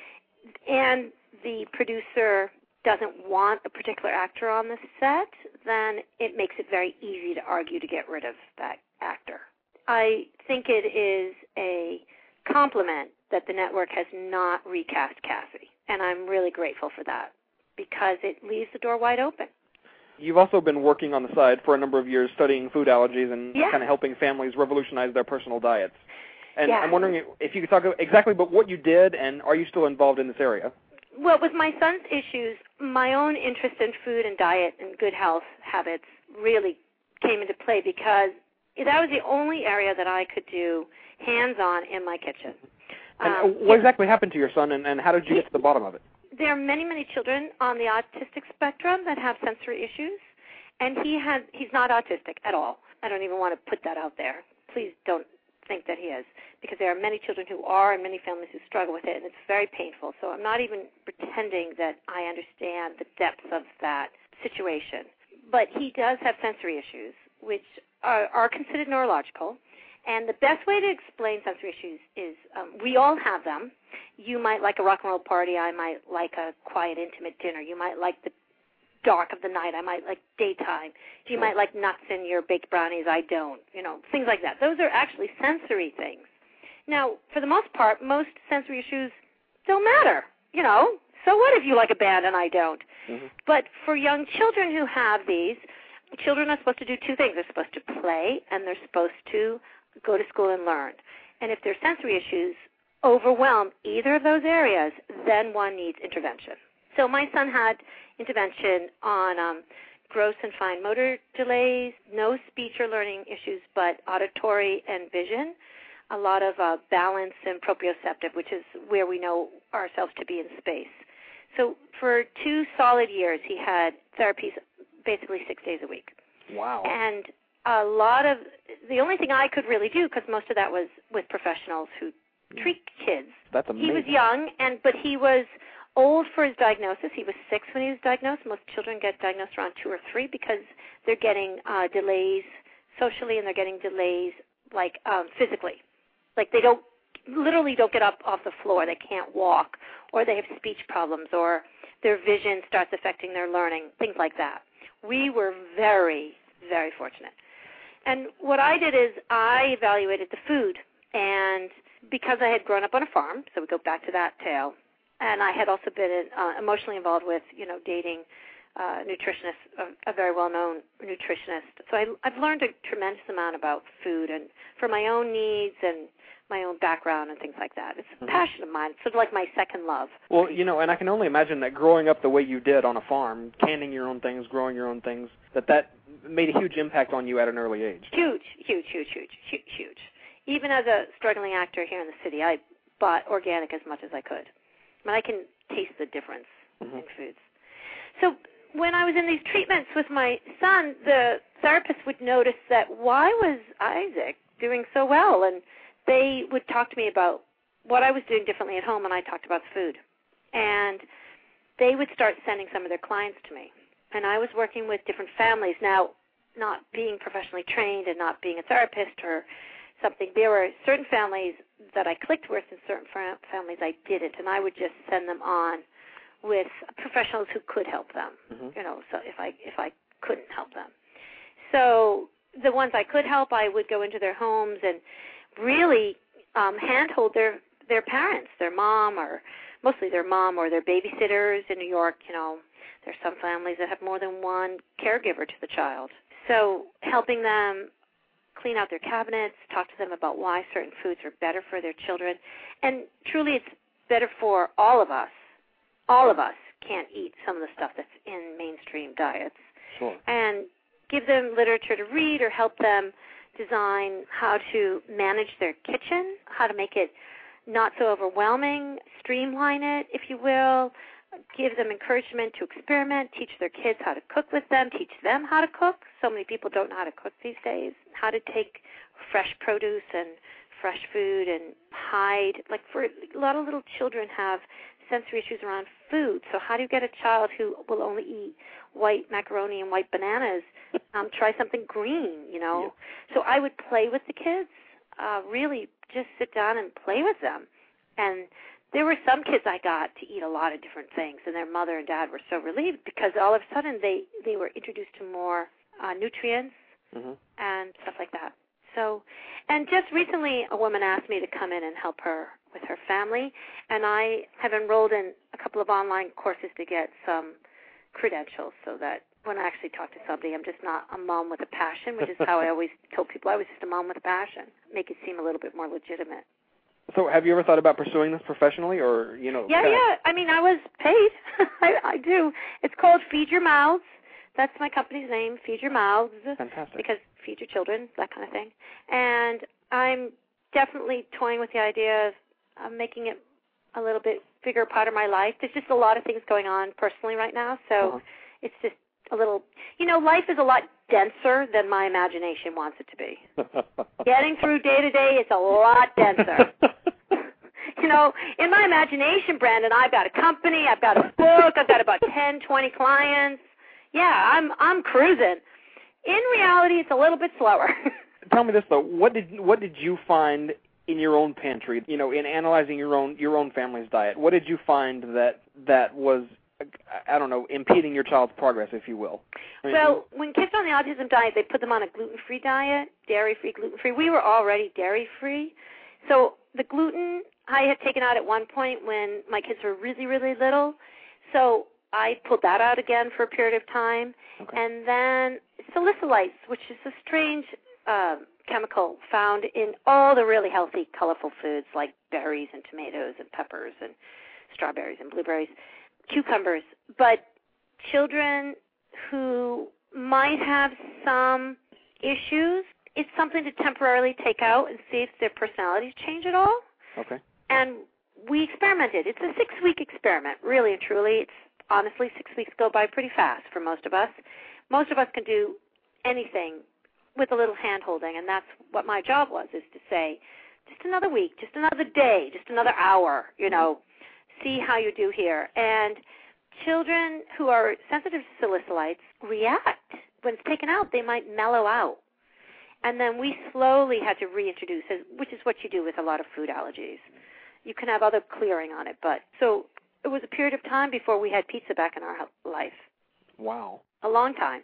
and the producer doesn't want a particular actor on the set, then it makes it very easy to argue to get rid of that actor. I think it is a compliment that the network has not recast Cassie, and I'm really grateful for that because it leaves the door wide open. You've also been working on the side for a number of years studying food allergies and Yeah. kind of helping families revolutionize their personal diets. And Yeah. I'm wondering if you could talk exactly about what you did and are you still involved in this area? Well, with my son's issues, my own interest in food and diet and good health habits really came into play because that was the only area that I could do hands on in my kitchen. And Um, what exactly happened to your son and, and how did you get to the bottom of it? There are many many children on the autistic spectrum that have sensory issues and he has he's not autistic at all. I don't even want to put that out there. Please don't think that he is because there are many children who are and many families who struggle with it and it's very painful. So i'm not even pretending that i understand the depth of that situation. But he does have sensory issues which are, are considered neurological. And the best way to explain sensory issues is um, we all have them you might like a rock and roll party. I might like a quiet, intimate dinner. You might like the dark of the night. I might like daytime. You might like nuts in your baked brownies. I don't. You know, things like that. Those are actually sensory things. Now, for the most part, most sensory issues don't matter. You know, so what if you like a band and I don't? Mhm. But for young children who have these, children are supposed to do two things. They're supposed to play and they're supposed to go to school and learn. And if their sensory issues overwhelm either of those areas, then one needs intervention. So my son had intervention on um, gross and fine motor delays, no speech or learning issues, but auditory and vision. A lot of uh, balance and proprioceptive, which is where we know ourselves to be in space. So for two solid years, he had therapies basically six days a week. Wow. And a lot of the only thing I could really do, because most of that was with professionals who treat kids. That's amazing. He was young, and but he was old for his diagnosis. He was six when he was diagnosed. Most children get diagnosed around two or three because they're getting uh, delays socially and they're getting delays like um, physically. Like they don't literally don't get up off the floor. They can't walk, or they have speech problems, or their vision starts affecting their learning, things like that. We were very, very fortunate. And what I did is I evaluated the food, and because I had grown up on a farm, so we go back to that tale, and I had also been uh, emotionally involved with, you know, dating uh, nutritionist, a, a very well-known nutritionist. So I, I've learned a tremendous amount about food and for my own needs and my own background and things like that. It's a Mhm. passion of mine. It's sort of like my second love. Well, you know, and I can only imagine that growing up the way you did on a farm, canning your own things, growing your own things, that that made a huge impact on you at an early age. Huge, huge, huge, huge, huge, huge. Even as a struggling actor here in the city, I bought organic as much as I could. I mean, I can taste the difference Mhm. in foods. So when I was in these treatments with my son, the therapist would notice that why was Isaac doing so well, and they would talk to me about what I was doing differently at home, and I talked about the food, and they would start sending some of their clients to me, and I was working with different families. Now, not being professionally trained and not being a therapist or something, there were certain families that I clicked with, and certain fa- families I didn't, and I would just send them on with professionals who could help them. Mhm. You know, so if I if I couldn't help them, so the ones I could help, I would go into their homes and really um, handhold their their parents, their mom or mostly their mom or their babysitters in New York. You know, there's some families that have more than one caregiver to the child. So helping them clean out their cabinets, talk to them about why certain foods are better for their children, and truly it's better for all of us. All of us can't eat some of the stuff that's in mainstream diets Sure. and give them literature to read or help them design how to manage their kitchen, how to make it not so overwhelming, streamline it, if you will, give them encouragement to experiment, teach their kids how to cook with them, teach them how to cook. So many people don't know how to cook these days. How to take fresh produce and fresh food and hide. Like for a lot of little children have sensory issues around food. So how do you get a child who will only eat white macaroni and white bananas? Um, try something green, you know. So I would play with the kids. Uh, really, just sit down and play with them. And there were some kids I got to eat a lot of different things, and their mother and dad were so relieved because all of a sudden they they were introduced to more uh, nutrients Mhm. and stuff like that. So, and just recently, a woman asked me to come in and help her with her family, and I have enrolled in a couple of online courses to get some credentials so that when I actually talk to somebody, I'm just not a mom with a passion, which is how I *laughs* always told people I was just a mom with a passion. Make it seem a little bit more legitimate. So, have you ever thought about pursuing this professionally, or you know? Yeah, kinda- yeah. I mean, I was paid. *laughs* I, I do. It's called Feed Your Mouths. That's my company's name, Feed Your Mouths, Fantastic. because feed your children, that kind of thing. And I'm definitely toying with the idea of uh, making it a little bit bigger part of my life. There's just a lot of things going on personally right now, so Uh-huh. it's just a little. You know, life is a lot denser than my imagination wants it to be. *laughs* Getting through day to day is a lot denser. *laughs* you know, in my imagination, Brandon, I've got a company, I've got a book, I've got about ten, twenty clients. Yeah, I'm I'm cruising. In reality, it's a little bit slower. *laughs* Tell me this though: what did what did you find in your own pantry? You know, in analyzing your own your own family's diet, what did you find that that was I don't know impeding your child's progress, if you will? I mean, well, when kids are on the autism diet, they put them on a gluten-free diet, dairy-free, gluten-free. We were already dairy-free, so the gluten I had taken out at one point when my kids were really, really little. So I pulled that out again for a period of time, Okay. and then salicylates, which is a strange um, chemical found in all the really healthy, colorful foods like berries and tomatoes and peppers and strawberries and blueberries, cucumbers. But children who might have some issues, it's something to temporarily take out and see if their personalities change at all. Okay. And we experimented. It's a six week experiment, really and truly. It's honestly six weeks go by pretty fast for most of us. Most of us can do anything with a little hand holding and that's what my job was is to say, just another week, just another day, just another hour, you know, see how you do here. And children who are sensitive to salicylates react. When it's taken out, they might mellow out. And then we slowly had to reintroduce it, which is what you do with a lot of food allergies. You can have other clearing on it, but so it was a period of time before we had pizza back in our life. Wow. A long time.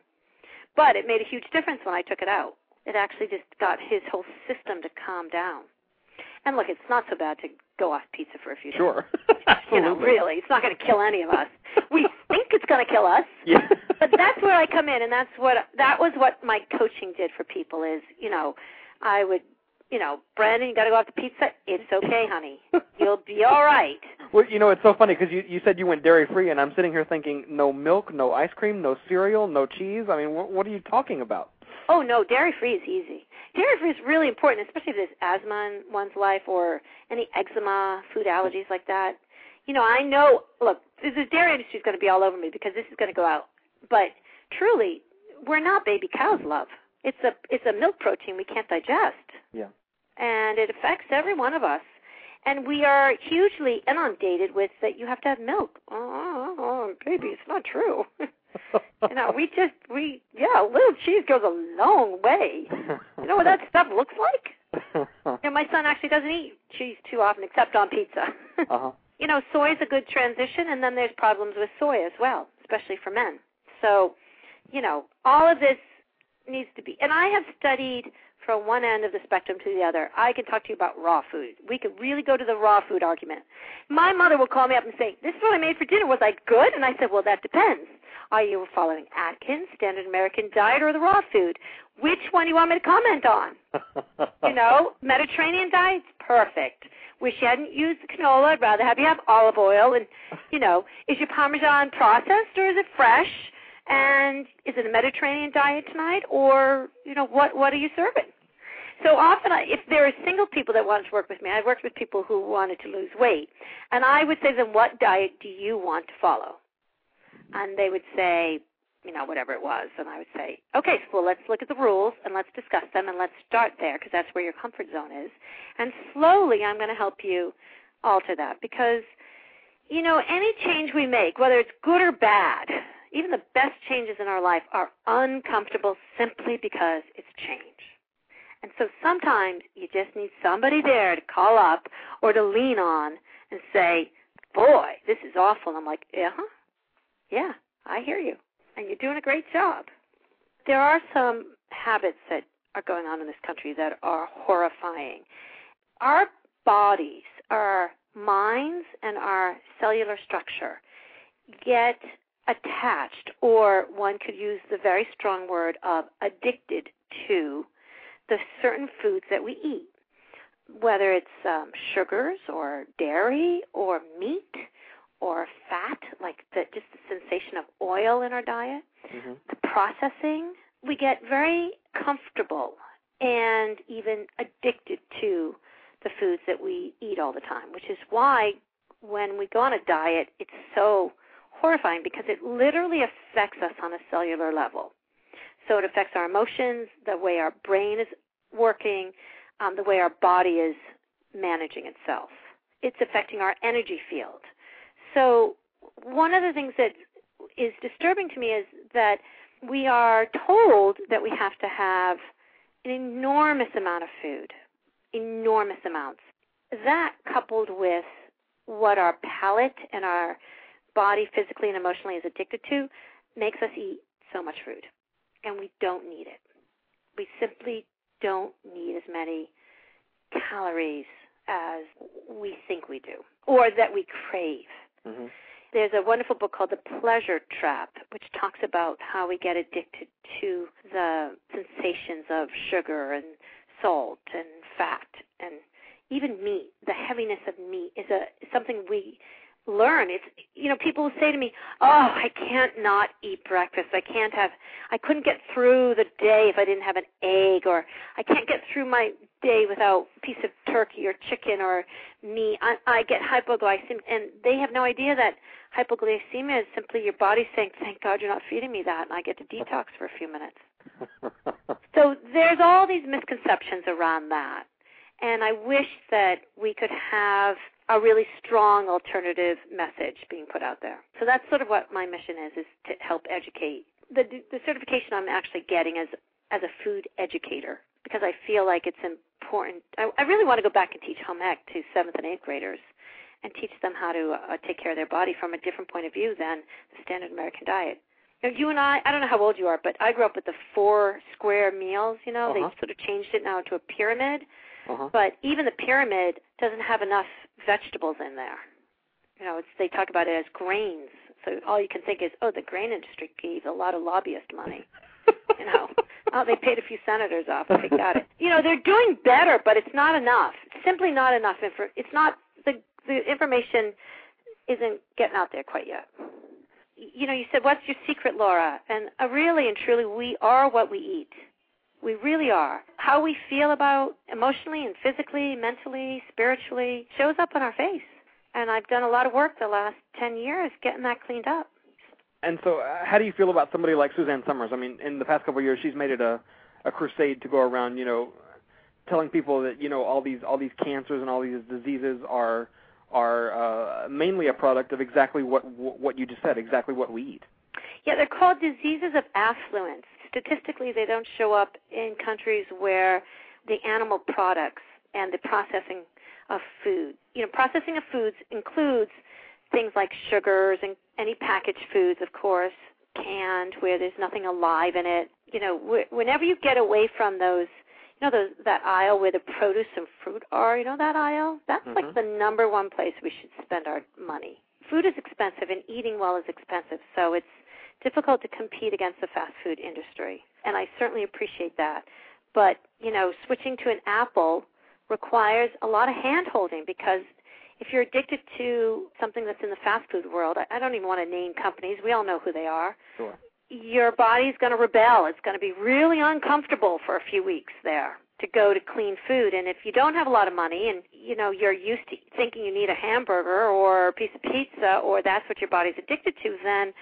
But it made a huge difference when I took it out. It actually just got his whole system to calm down. And look, it's not so bad to go off pizza for a few days. Sure. *laughs* you know, really, it's not going to kill any of us. We think it's going to kill us. *laughs* Yeah. but that's where I come in, and that's what that was what my coaching did for people. Is you know, I would, you know, Brandon, you got to go off the pizza. It's okay, honey. You'll be all right. *laughs* Well, you know, it's so funny because you you said you went dairy free, and I'm sitting here thinking, no milk, no ice cream, no cereal, no cheese. I mean, wh- what are you talking about? Oh no, dairy free is easy. Dairy free is really important, especially if there's asthma in one's life or any eczema, food allergies like that. You know, I know. Look, the dairy industry is going to be all over me because this is going to go out. But truly, we're not baby cows, love. It's a it's a milk protein we can't digest. Yeah. And it affects every one of us. And we are hugely inundated with that you have to have milk. Oh, oh, oh baby, it's not true. *laughs* you know, we just we yeah, a little cheese goes a long way. You know what that stuff looks like? You know, my son actually doesn't eat cheese too often, except on pizza. *laughs* uh-huh. You know, soy is a good transition, and then there's problems with soy as well, especially for men. So, you know, all of this needs to be. And I have studied from one end of the spectrum to the other. I can talk to you about raw food. We could really go to the raw food argument. My mother will call me up and say, "This is what I made for dinner. Was I good?" And I said, "Well, that depends. Are you following Atkins, Standard American Diet, or the raw food? Which one do you want me to comment on? *laughs* you know, Mediterranean diet's perfect. Wish you hadn't used the canola. I'd rather have you have olive oil. And, you know, is your Parmesan processed or is it fresh? And is it a Mediterranean diet tonight, or you know what what are you serving? So often, I, if there are single people that want to work with me, I've worked with people who wanted to lose weight, and I would say to them, "What diet do you want to follow?" And they would say, you know, whatever it was, and I would say, "Okay, so well, let's look at the rules and let's discuss them and let's start there because that's where your comfort zone is." And slowly, I'm going to help you alter that because, you know, any change we make, whether it's good or bad, even the best changes in our life are uncomfortable simply because it's change. And so sometimes you just need somebody there to call up or to lean on and say, Boy, this is awful. And I'm like, Yeah, huh? Yeah, I hear you. And you're doing a great job. There are some habits that are going on in this country that are horrifying. Our bodies, our minds, and our cellular structure get attached, or one could use the very strong word of addicted to the certain foods that we eat, whether it's um, sugars or dairy or meat or fat, like the, just the sensation of oil in our diet, mm-hmm. the processing. We get very comfortable and even addicted to the foods that we eat all the time, which is why when we go on a diet, it's so horrifying because it literally affects us on a cellular level. So it affects our emotions, the way our brain is working, um, the way our body is managing itself. It's affecting our energy field. So one of the things that is disturbing to me is that we are told that we have to have an enormous amount of food, enormous amounts. That coupled with what our palate and our body physically and emotionally is addicted to makes us eat so much food. And we don't need it. We simply don't need as many calories as we think we do or that we crave. Mm-hmm. There's a wonderful book called The Pleasure Trap, which talks about how we get addicted to the sensations of sugar and salt and fat and even meat. The heaviness of meat is a something we learn. It's you know, people will say to me, "Oh, I can't not eat breakfast. I can't have I couldn't get through the day if I didn't have an egg or I can't get through my day without a piece of turkey or chicken or meat. I, I get hypoglycemia and they have no idea that hypoglycemia is simply your body saying, "Thank God you're not feeding me that," and I get to detox for a few minutes. *laughs* so there's all these misconceptions around that. And I wish that we could have a really strong alternative message being put out there. So that's sort of what my mission is, is to help educate. The, the certification I'm actually getting as, as a food educator because I feel like it's important. I, I really want to go back and teach home ec to seventh and eighth graders and teach them how to uh, take care of their body from a different point of view than the standard American diet. You, know, you and I, I don't know how old you are, but I grew up with the four square meals. You know, Uh-huh. they sort of changed it now to a pyramid. Uh-huh. But even the pyramid doesn't have enough vegetables in there. You know, it's they talk about it as grains. So all you can think is, oh, the grain industry gave a lot of lobbyist money. you know, *laughs* oh, they paid a few senators off. They *laughs* got it. You know, they're doing better, but it's not enough. It's simply not enough. Info- it's not the the information isn't getting out there quite yet. You know, you said, what's your secret, Laura? And uh, really and truly, we are what we eat. We really are. How we feel about emotionally and physically, mentally, spiritually shows up on our face. And I've done a lot of work the last 10 years getting that cleaned up. And so, uh, how do you feel about somebody like Suzanne Somers? I mean, in the past couple of years, she's made it a a crusade to go around, you know, telling people that you know all these all these cancers and all these diseases are are uh, mainly a product of exactly what what you just said, exactly what we eat. Yeah, they're called diseases of affluence. Statistically, they don't show up in countries where the animal products and the processing of food. You know, processing of foods includes things like sugars and any packaged foods, of course, canned where there's nothing alive in it. You know, wh- whenever you get away from those, you know, those that aisle where the produce and fruit are. You know that aisle? That's like Mhm. the number one place we should spend our money. Food is expensive, and eating well is expensive. So it's difficult to compete against the fast food industry, and I certainly appreciate that. But you know, switching to an apple requires a lot of hand holding because if you're addicted to something that's in the fast food world, I I don't even want to name companies. We all know who they are. Sure. Your body's going to rebel. It's going to be really uncomfortable for a few weeks there to go to clean food. And if you don't have a lot of money and you know you're used to thinking you need a hamburger or a piece of pizza or that's what your body's addicted to, then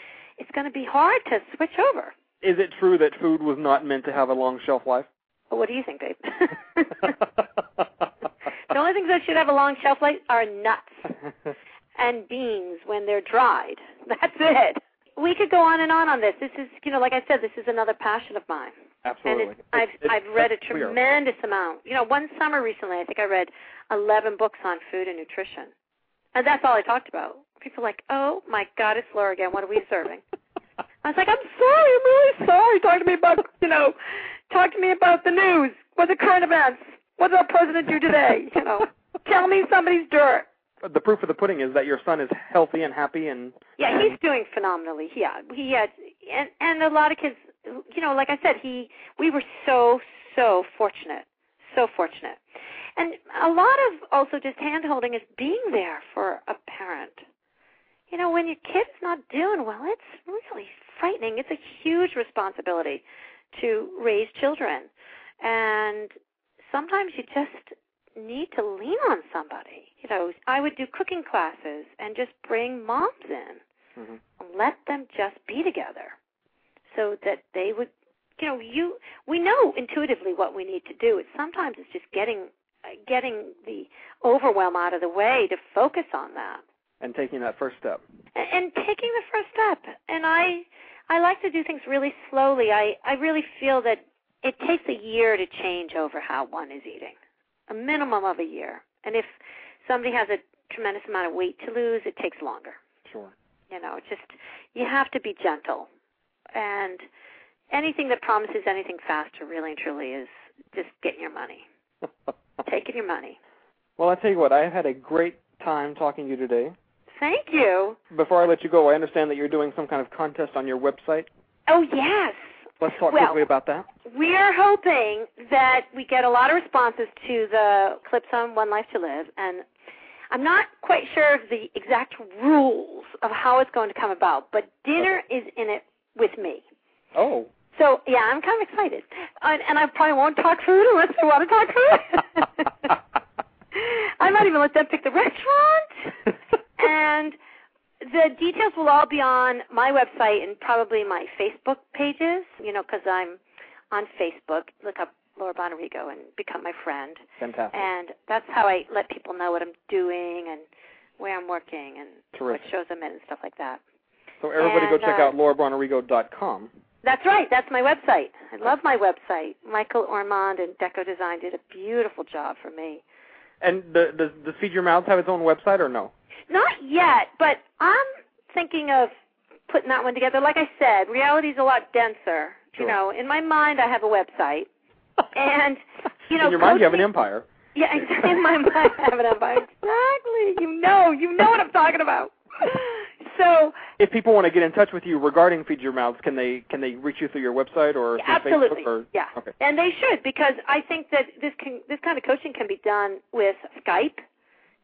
it's going to be hard to switch over. Is it true that food was not meant to have a long shelf life? What do you think, babe? *laughs* the only things that should have a long shelf life are nuts *laughs* and beans when they're dried. That's it. We could go on and on on this. This is, you know, like I said, this is another passion of mine. Absolutely. And it's, I've It's- it's- I've read a that's clear. tremendous amount. You know, one summer recently, I think I read 11 books on food and nutrition, and that's all I talked about. People are like, "Oh my God, it's Laura again. What are we serving?" I was like, "I'm sorry. I'm really sorry. Talk to me about, you know, talk to me about the news. What are the current events? What did our president do today? You know, tell me somebody's dirt." The proof of the pudding is that your son is healthy and happy and Yeah, he's doing phenomenally. Yeah, he uh, had, uh, and and a lot of kids, you know, like I said, he we were so so fortunate, so fortunate, and a lot of also just hand holding is being there for a parent. You know, when your kid's not doing well, it's really frightening. It's a huge responsibility to raise children, and sometimes you just need to lean on somebody. You know, I would do cooking classes and just bring moms in Mhm. and let them just be together so that they would you know you we know intuitively what we need to do it's sometimes it's just getting getting the overwhelm out of the way to focus on that and taking that first step. and, and taking the first step and i i like to do things really slowly i i really feel that it takes a year to change over how one is eating a minimum of a year and if somebody has a tremendous amount of weight to lose it takes longer Sure. you know, it's just you have to be gentle. And anything that promises anything faster really and truly is just getting your money. *laughs* Taking your money. well, I tell you what, I have had a great time talking to you today. Thank you. Before I let you go, I understand that you're doing some kind of contest on your website. Oh yes. Let's talk Well- quickly about that. We are hoping that we get a lot of responses to the clips on One Life to Live and I'm not quite sure of the exact rules of how it's going to come about, but dinner is in it with me. Oh. So yeah, I'm kind of excited, and, and I probably won't talk food unless they want to talk food. *laughs* *laughs* I might even let them pick the restaurant, *laughs* and the details will all be on my website and probably my Facebook pages. You know, because I'm on Facebook. Look up Laura Bonarrigo and become my friend. Fantastic. And that's how I let people know what I'm doing and where I'm working and Terrific. what shows I'm in and stuff like that. So everybody And, go check uh, out laurabonarrigo.com. That's right. That's my website. I love my website. Michael Ormond and Deco Design did a beautiful job for me. And the, does, does Feed Your Mouths have its own website or no? Not yet, but I'm thinking of putting that one together. Like I said, reality's a lot denser. Sure. You know, in my mind, I have a website, and you *laughs* know, In your mind, you have an empire. Yeah, exactly. In my mind, I have an empire. Exactly. You know, you know what I'm talking about. So If people want to get in touch with you regarding Feed Your Mouths, can they can they reach you through your website or through absolutely, Facebook? Or, yeah. Okay. And they should because I think that this can this kind of coaching can be done with Skype.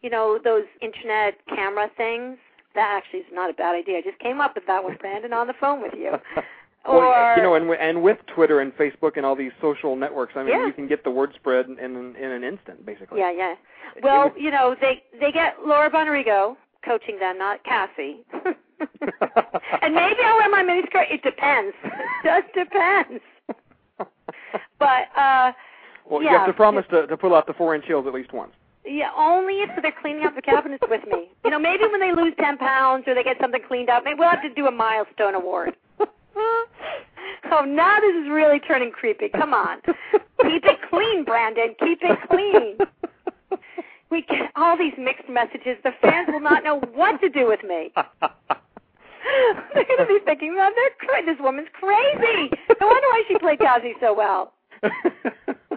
You know, those internet camera things. That actually is not a bad idea. I just came up with that with Brandon on the phone with you. *laughs* Well, Or you know, and and with Twitter and Facebook and all these social networks, I mean, Yeah. you can get the word spread in in, in an instant, basically. Yeah, yeah. Well, you know, they they get Laura Bonarrigo coaching them, not Cassie. *laughs* and maybe I'll wear my miniskirt. It depends. It *laughs* just depends. *laughs* But uh Well, yeah. you have to promise to to pull out the four inch heels at least once. Yeah, only if they're cleaning out the cabinets with me. You know, maybe when they lose ten pounds or they get something cleaned up, maybe we'll have to do a milestone award. oh, now this is really turning creepy. Come on, keep it clean, Brandon. Keep it clean. We get all these mixed messages. The fans will not know what to do with me. *laughs* They're going to be thinking, "Well, they're cra- this woman's crazy." No wonder why she played Cassie so well. *laughs*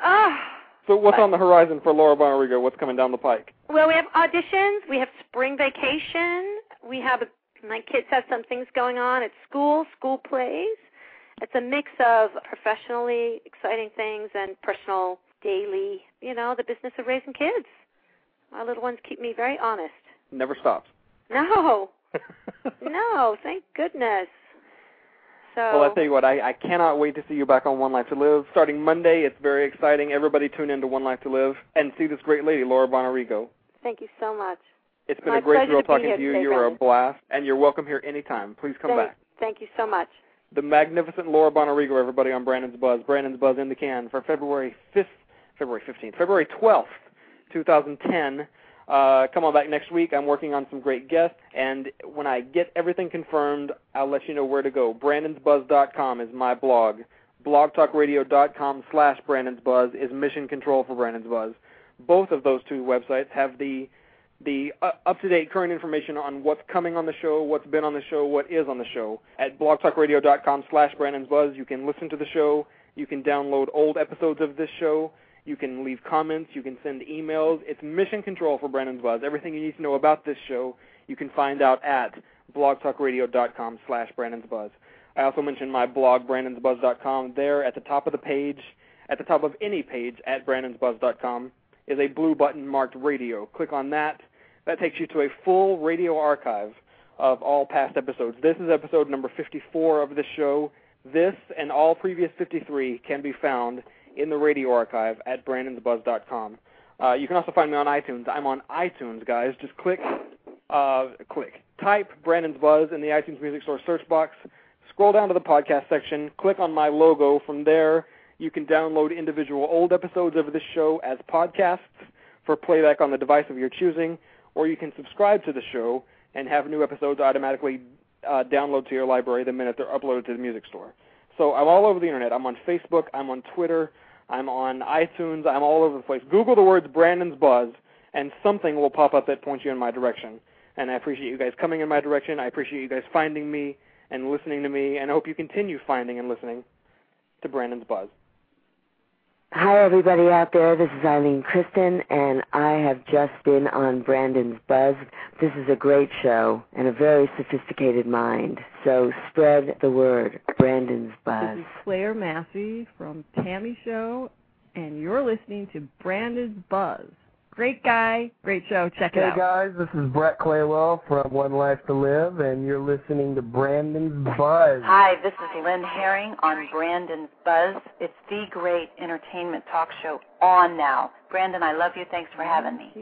Ah. so what's on the horizon for Laura Bonarrigo? What's coming down the pike? Well, we have auditions. We have spring vacation. We have my kids have some things going on at school, school plays. It's a mix of professionally exciting things and personal, daily, you know, the business of raising kids. My little ones keep me very honest. Never stops. No, *laughs* no, thank goodness. So Well, I tell you what, I, I cannot wait to see you back on One Life to Live. Starting Monday, it's very exciting. Everybody tune in to One Life to Live and see this great lady, Laura Bonarrigo. thank you so much. It's been My a great thrill talking to you. today, You are a blast, and you're welcome here anytime. Please come thank, back. Thank you so much. The magnificent Laura Bonarrigo, everybody on Brandon's Buzz. Brandon's Buzz in the can for February 5th, February 15th, February 12th, 2010. Uh, come on back next week. I'm working on some great guests, and when I get everything confirmed, I'll let you know where to go. Brandon'sBuzz.com is my blog. BlogTalkRadio.com slash Brandon's Buzz is mission control for Brandon's Buzz. Both of those two websites have the the uh, up-to-date current information on what's coming on the show, what's been on the show, what is on the show. At blogtalkradio.com slash Brandon's Buzz, you can listen to the show, you can download old episodes of this show, you can leave comments, you can send emails. It's mission control for Brandon's Buzz. Everything you need to know about this show, you can find out at blogtalkradio.com slash Brandon's Buzz. I also mentioned my blog, brandonsbuzz.com. There at the top of the page, at the top of any page at brandonsbuzz.com, is a blue button marked radio. Click on that. That takes you to a full radio archive of all past episodes. This is episode number 54 of the show. This and all previous 53 can be found in the radio archive at brandonsbuzz.com. Uh, you can also find me on iTunes. I'm on iTunes, guys. Just click, uh, click, type Brandon's Buzz in the iTunes Music Store search box. Scroll down to the podcast section. Click on my logo. From there, you can download individual old episodes of this show as podcasts for playback on the device of your choosing, or you can subscribe to the show and have new episodes automatically uh, download to your library the minute they're uploaded to the music store. So I'm all over the internet. I'm on Facebook. I'm on Twitter. I'm on iTunes. I'm all over the place. Google the words Brandon's Buzz, and something will pop up that points you in my direction. And I appreciate you guys coming in my direction. I appreciate you guys finding me and listening to me, and I hope you continue finding and listening to Brandon's Buzz. Hi, everybody out there. This is Ilene Kristen, and I have just been on Brandon's Buzz. This is a great show and a very sophisticated mind. So spread the word. Brandon's Buzz. This is Claire Massey from Tammy Show, and you're listening to Brandon's Buzz. Great guy, great show. Check it Hey out. guys, this is Brett Claywell from One Life to Live, and you're listening to Brandon's Buzz. Hi, this is Lynn Herring on Brandon's Buzz. It's the great entertainment talk show on now. Brandon, I love you. Thanks for having me.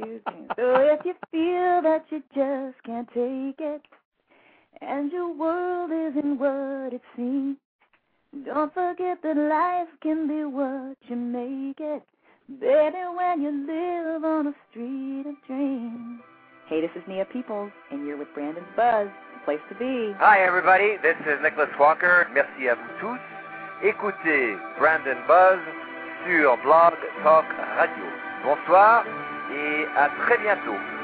So if you feel that you just can't take it, and your world isn't what it seems, don't forget that life can be what you make it. Better when you live on a street of dreams. Hey, this is Nia Peeples, and you're with Brandon's Buzz, place to be. Hi everybody, this is Nicholas Walker. Merci à vous tous. Écoutez Brandon Buzz sur Blog Talk Radio. Bonsoir et à très bientôt.